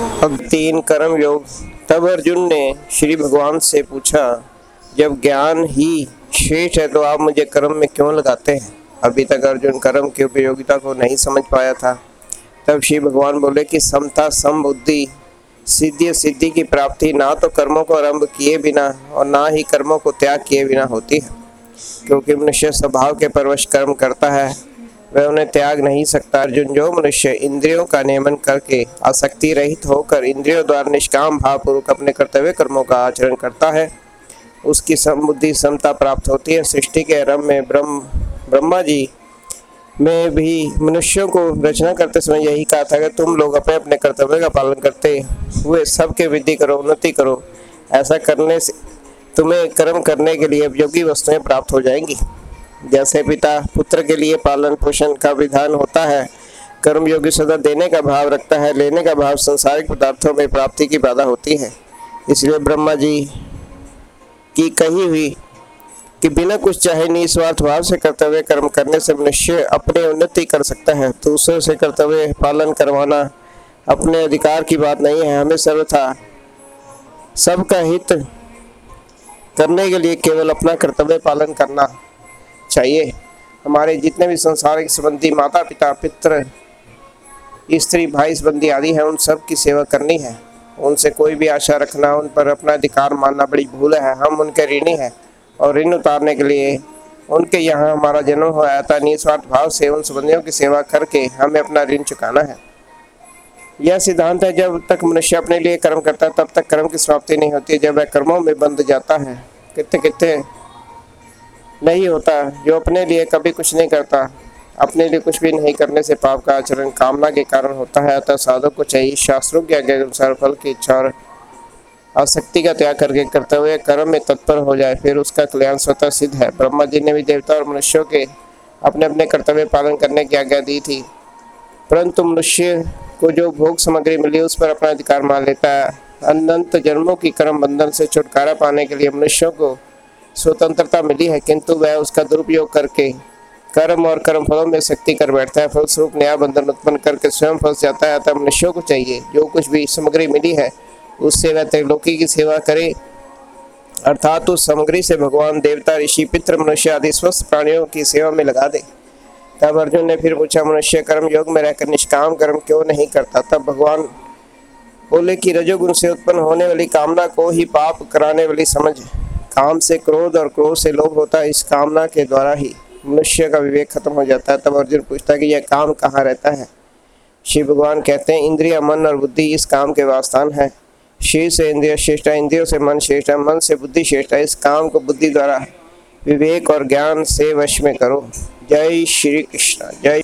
अब तीन कर्म योग। तब अर्जुन ने श्री भगवान से पूछा, जब ज्ञान ही श्रेष्ठ है तो आप मुझे कर्म में क्यों लगाते हैं? अभी तक अर्जुन कर्म की उपयोगिता को नहीं समझ पाया था। तब श्री भगवान बोले कि समता सम बुद्धि सिद्धि सिद्धि की प्राप्ति ना तो कर्मों को आरंभ किए बिना और ना ही कर्मों को त्याग किए बिना होती है। क्योंकि मनुष्य स्वभाव के परवश कर्म करता है वह उन्हें त्याग नहीं सकता। अर्जुन जो मनुष्य इंद्रियों का नियमन करके आसक्ति रहित होकर इंद्रियों द्वारा निष्काम भावपूर्वक अपने कर्तव्य कर्मों का आचरण करता है, उसकी समबुद्धि समता प्राप्त होती है। सृष्टि के आरंभ में ब्रह्म, ब्रह्मा जी में भी मनुष्यों को रचना करते समय यही कहा था कि तुम लोग अपने अपने कर्तव्य का पालन करते हुए सबके वृद्धि करो, उन्नति करो। ऐसा करने से, तुम्हें कर्म करने के लिए उपयोगी वस्तुएँ प्राप्त हो जाएँगी। जैसे पिता पुत्र के लिए पालन पोषण का विधान होता है, कर्म योगी सदा देने का भाव रखता है, लेने का भाव संसारिक पदार्थों में प्राप्ति की बाधा होती है। इसलिए ब्रह्मा जी की कही हुई कि बिना कुछ चाहे निस्वार्थ भाव से कर्तव्य कर्म करने से मनुष्य अपने उन्नति कर सकता है, दूसरों से कर्तव्य पालन करवाना अपने अधिकार की बात नहीं है। हमें सर्वथा सबका हित करने के लिए केवल अपना कर्तव्य पालन करना चाहिए। हमारे जितने भी संसारिक संबंधी माता पिता पित्र, स्त्री, भाई संबंधी आदि हैं, उन सब की सेवा करनी है। उनसे कोई भी आशा रखना, उन पर अपना अधिकार मानना बड़ी भूल है। हम उनके ऋणी हैं और ऋण उतारने के लिए उनके यहाँ हमारा जन्म होया था निस्वार्थ भाव से उन संबंधियों की सेवा करके हमें अपना ऋण चुकाना है। यह सिद्धांत है, जब तक मनुष्य अपने लिए कर्म करता है, तब तक कर्म की समाप्ति नहीं होती। जब वह कर्मों में बंध जाता है कितने कितने नहीं होता, जो अपने लिए कभी कुछ नहीं करता, अपने लिए कुछ भी नहीं करने से पाप का आचरण कामना के कारण होता है। अतः साधक को चाहिए शास्त्रों के आज्ञा के अनुसार फल की इच्छा और आसक्ति का त्याग करके कर्तव्य कर्म में तत्पर हो जाए, फिर उसका कल्याण स्वतः सिद्ध है। ब्रह्मा जी ने भी देवता और मनुष्यों के अपने अपने कर्तव्य पालन करने की आज्ञा दी थी। परंतु मनुष्य को जो भोग सामग्री मिली, उस पर अपना अधिकार मान लेता है। अनंत जन्मों की कर्म बंधन से छुटकारा पाने के लिए मनुष्यों को स्वतंत्रता मिली है, किंतु वह उसका दुरुपयोग करके कर्म और कर्म फलों में शक्ति कर बैठता है, फलस्वरूप नया बंधन उत्पन्न करके स्वयं फंस जाता है, अतः मनुष्यों को चाहिए, जो कुछ भी सामग्री मिली है, उससे वह त्रिलोकी की सेवा करे। अर्थात उस सामग्री से भगवान देवता, ऋषि, पितृ, मनुष्य आदि स्वस्थ प्राणियों की सेवा में लगा दे। तब अर्जुन ने फिर पूछा, मनुष्य कर्म योग में रहकर निष्काम कर्म क्यों नहीं करता? तब भगवान बोले कि रजोगुण से उत्पन्न होने वाली कामना को ही पाप कराने वाली समझ काम से क्रोध और क्रोध से लोभ होता है, इस कामना के द्वारा ही मनुष्य का विवेक खत्म हो जाता है। तब अर्जुन पूछता है कि यह काम कहाँ रहता है? शिव भगवान कहते हैं, इंद्रिया, मन और बुद्धि इस काम के वास्थान है। शिव से इंद्रिय श्रेष्ठ इंद्रियों से मन श्रेष्ठ मन से बुद्धि श्रेष्ठ इस काम को बुद्धि द्वारा विवेक और ज्ञान से वश में करो। जय श्री कृष्ण, जय